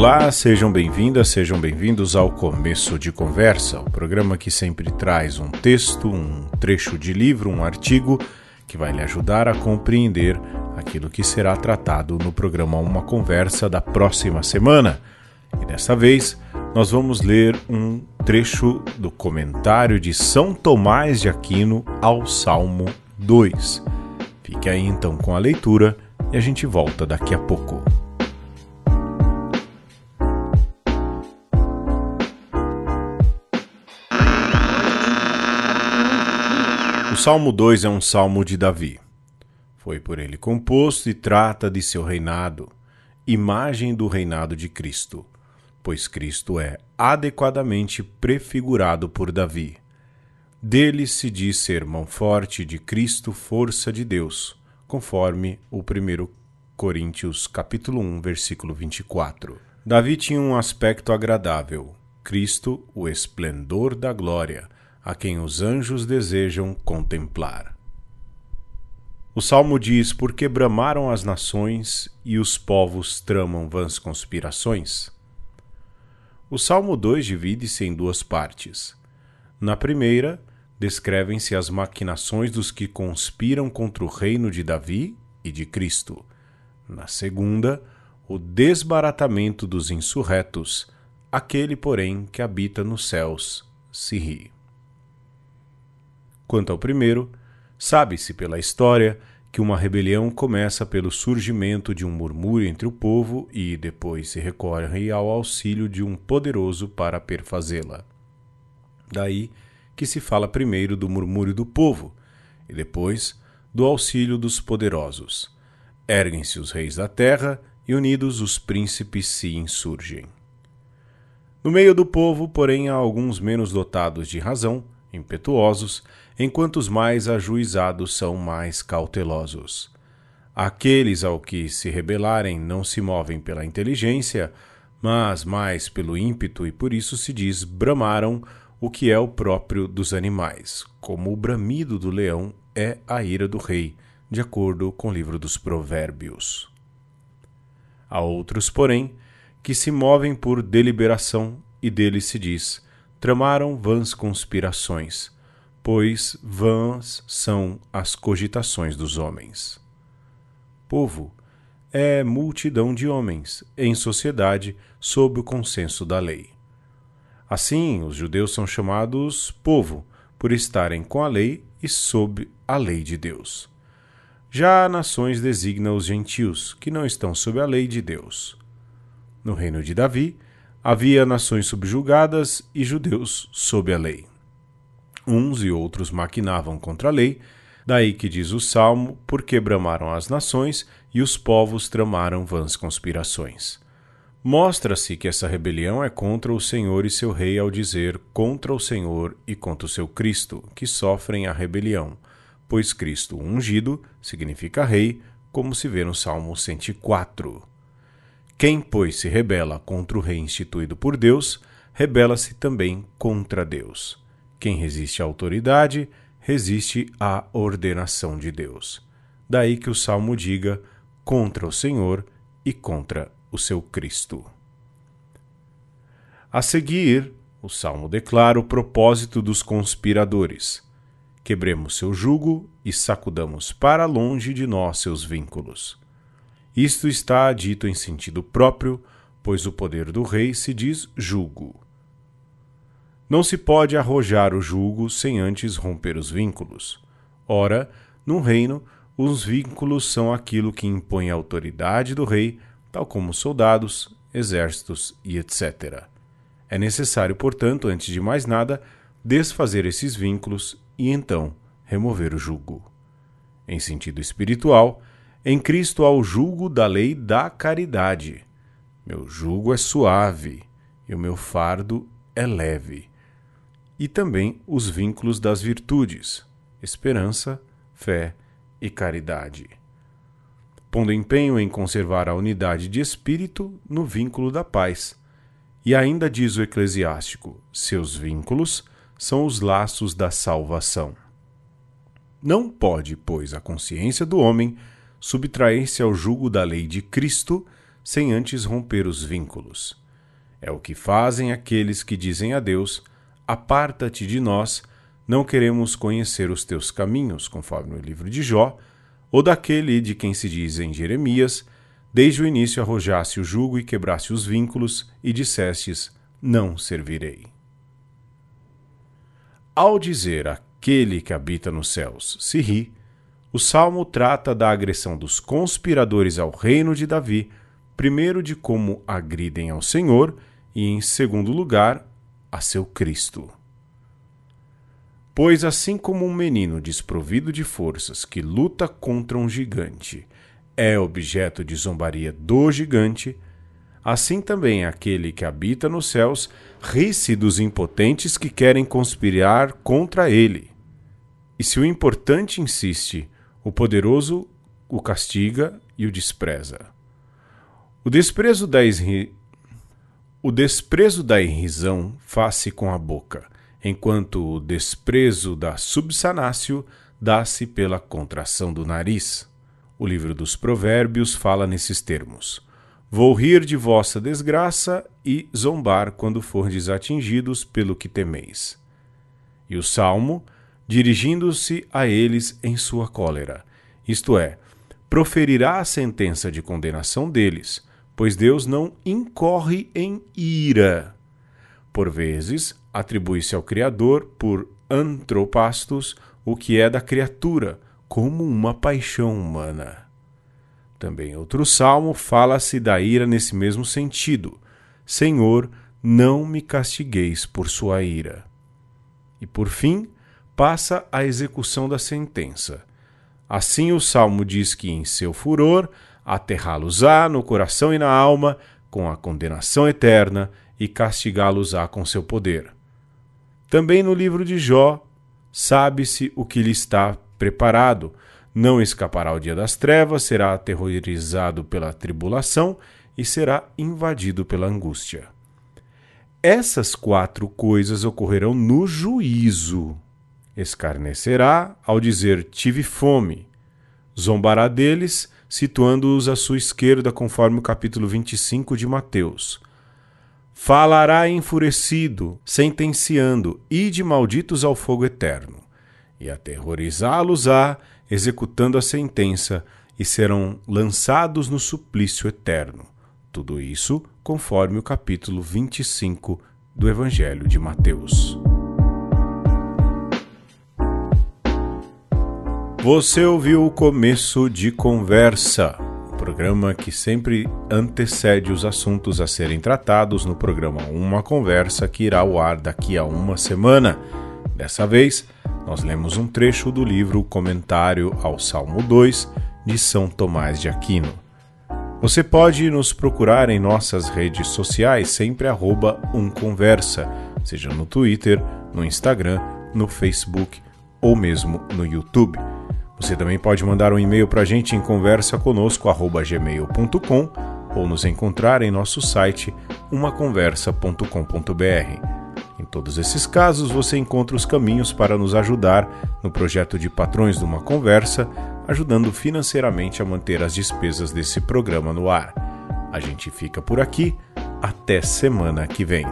Olá, sejam bem-vindas, sejam bem-vindos ao Começo de Conversa, o programa que sempre traz um texto, um trecho de livro, um artigo que vai lhe ajudar a compreender aquilo que será tratado no programa Uma Conversa da próxima semana. E dessa vez nós vamos ler um trecho do comentário de São Tomás de Aquino ao Salmo 2. Fique aí então com a leitura e a gente volta daqui a pouco. Salmo 2 é um salmo de Davi. Foi por ele composto e trata de seu reinado, imagem do reinado de Cristo, pois Cristo é adequadamente prefigurado por Davi. Dele se diz ser mão forte de Cristo, força de Deus, conforme o 1 Coríntios capítulo 1, versículo 24. Davi tinha um aspecto agradável, Cristo, o esplendor da glória, a quem os anjos desejam contemplar. O salmo diz: Por que bramaram as nações e os povos tramam vãs conspirações? O salmo 2 divide-se em duas partes. Na primeira, descrevem-se as maquinações dos que conspiram contra o reino de Davi e de Cristo. Na segunda, o desbaratamento dos insurretos, aquele, porém, que habita nos céus se ri. Quanto ao primeiro, sabe-se pela história que uma rebelião começa pelo surgimento de um murmúrio entre o povo e depois se recorre ao auxílio de um poderoso para perfazê-la. Daí que se fala primeiro do murmúrio do povo e depois do auxílio dos poderosos. Erguem-se os reis da terra e unidos os príncipes se insurgem. No meio do povo, porém, há alguns menos dotados de razão, impetuosos, enquanto os mais ajuizados são mais cautelosos. Aqueles ao que se rebelarem não se movem pela inteligência, mas mais pelo ímpeto, e por isso se diz bramaram o que é o próprio dos animais, como o bramido do leão é a ira do rei, de acordo com o livro dos Provérbios. Há outros, porém, que se movem por deliberação, e deles se diz: tramaram vãs conspirações, pois vãs são as cogitações dos homens. Povo é multidão de homens em sociedade sob o consenso da lei. Assim, os judeus são chamados povo por estarem com a lei e sob a lei de Deus. Já nações designa os gentios, que não estão sob a lei de Deus. No reino de Davi, Havia nações subjugadas e judeus sob a lei. Uns e outros maquinavam contra a lei, daí que diz o salmo: porque bramaram as nações e os povos tramaram vãs conspirações. Mostra-se que essa rebelião é contra o Senhor e seu rei ao dizer contra o Senhor e contra o seu Cristo, que sofrem a rebelião, pois Cristo ungido significa rei, como se vê no Salmo 104. Quem, pois, se rebela contra o rei instituído por Deus, rebela-se também contra Deus. Quem resiste à autoridade, resiste à ordenação de Deus. Daí que o salmo diga contra o Senhor e contra o seu Cristo. A seguir, o salmo declara o propósito dos conspiradores. Quebremos seu jugo e sacudamos para longe de nós seus vínculos. Isto está dito em sentido próprio, pois o poder do rei se diz julgo. Não se pode arrojar o julgo sem antes romper os vínculos. Ora, num reino, os vínculos são aquilo que impõe a autoridade do rei, tal como soldados, exércitos e etc. É necessário, portanto, antes de mais nada, desfazer esses vínculos e então remover o jugo. Em sentido espiritual, em Cristo há o julgo da lei da caridade. Meu jugo é suave e o meu fardo é leve. E também os vínculos das virtudes, esperança, fé e caridade. Pondo empenho em conservar a unidade de espírito no vínculo da paz. E ainda diz o eclesiástico: seus vínculos são os laços da salvação. Não pode, pois, a consciência do homem subtrair-se ao jugo da lei de Cristo, sem antes romper os vínculos. É o que fazem aqueles que dizem a Deus: Aparta-te de nós, não queremos conhecer os teus caminhos, conforme o livro de Jó, ou daquele de quem se diz em Jeremias: Desde o início arrojaste o jugo e quebraste os vínculos, e dissestes: Não servirei. Ao dizer aquele que habita nos céus se ri, o salmo trata da agressão dos conspiradores ao reino de Davi, primeiro de como agridem ao Senhor e, em segundo lugar, a seu Cristo. Pois assim como um menino desprovido de forças que luta contra um gigante é objeto de zombaria do gigante, assim também aquele que habita nos céus ri-se dos impotentes que querem conspirar contra ele. E se o importante insiste, o poderoso o castiga e o despreza. O desprezo da. O desprezo da irrisão faz-se com a boca, enquanto o desprezo da subsanácio dá-se pela contração do nariz. O livro dos Provérbios fala nesses termos. Vou rir de vossa desgraça e zombar quando fordes atingidos pelo que temeis. E o Salmo dirigindo-se a eles em sua cólera, isto é, proferirá a sentença de condenação deles, pois Deus não incorre em ira. Por vezes, atribui-se ao Criador, por antropastos, o que é da criatura, como uma paixão humana. Também outro salmo fala-se da ira nesse mesmo sentido. Senhor, não me castigueis por sua ira. E por fim, passa a execução da sentença. Assim o salmo diz que em seu furor aterrá-los-á no coração e na alma com a condenação eterna e castigá-los-á com seu poder. Também no livro de Jó sabe-se o que lhe está preparado. Não escapará o dia das trevas, será aterrorizado pela tribulação e será invadido pela angústia. Essas quatro coisas ocorrerão no juízo escarnecerá ao dizer tive fome, zombará deles, situando-os à sua esquerda, conforme o capítulo 25 de Mateus. Falará enfurecido, sentenciando, ide malditos ao fogo eterno, e aterrorizá-los-á, executando a sentença, e serão lançados no suplício eterno. Tudo isso conforme o capítulo 25 do Evangelho de Mateus. Você ouviu o começo de Conversa, o programa que sempre antecede os assuntos a serem tratados no programa Uma Conversa que irá ao ar daqui a uma semana. Dessa vez, nós lemos um trecho do livro Comentário ao Salmo 2 de São Tomás de Aquino. Você pode nos procurar em nossas redes sociais, sempre arroba umconversa, seja no Twitter, no Instagram, no Facebook ou mesmo no YouTube. Você também pode mandar um e-mail para a gente em conversaconosco.gmail.com ou nos encontrar em nosso site umaconversa.com.br. Em todos esses casos, você encontra os caminhos para nos ajudar no projeto de Patrões de uma Conversa, ajudando financeiramente a manter as despesas desse programa no ar. A gente fica por aqui. Até semana que vem.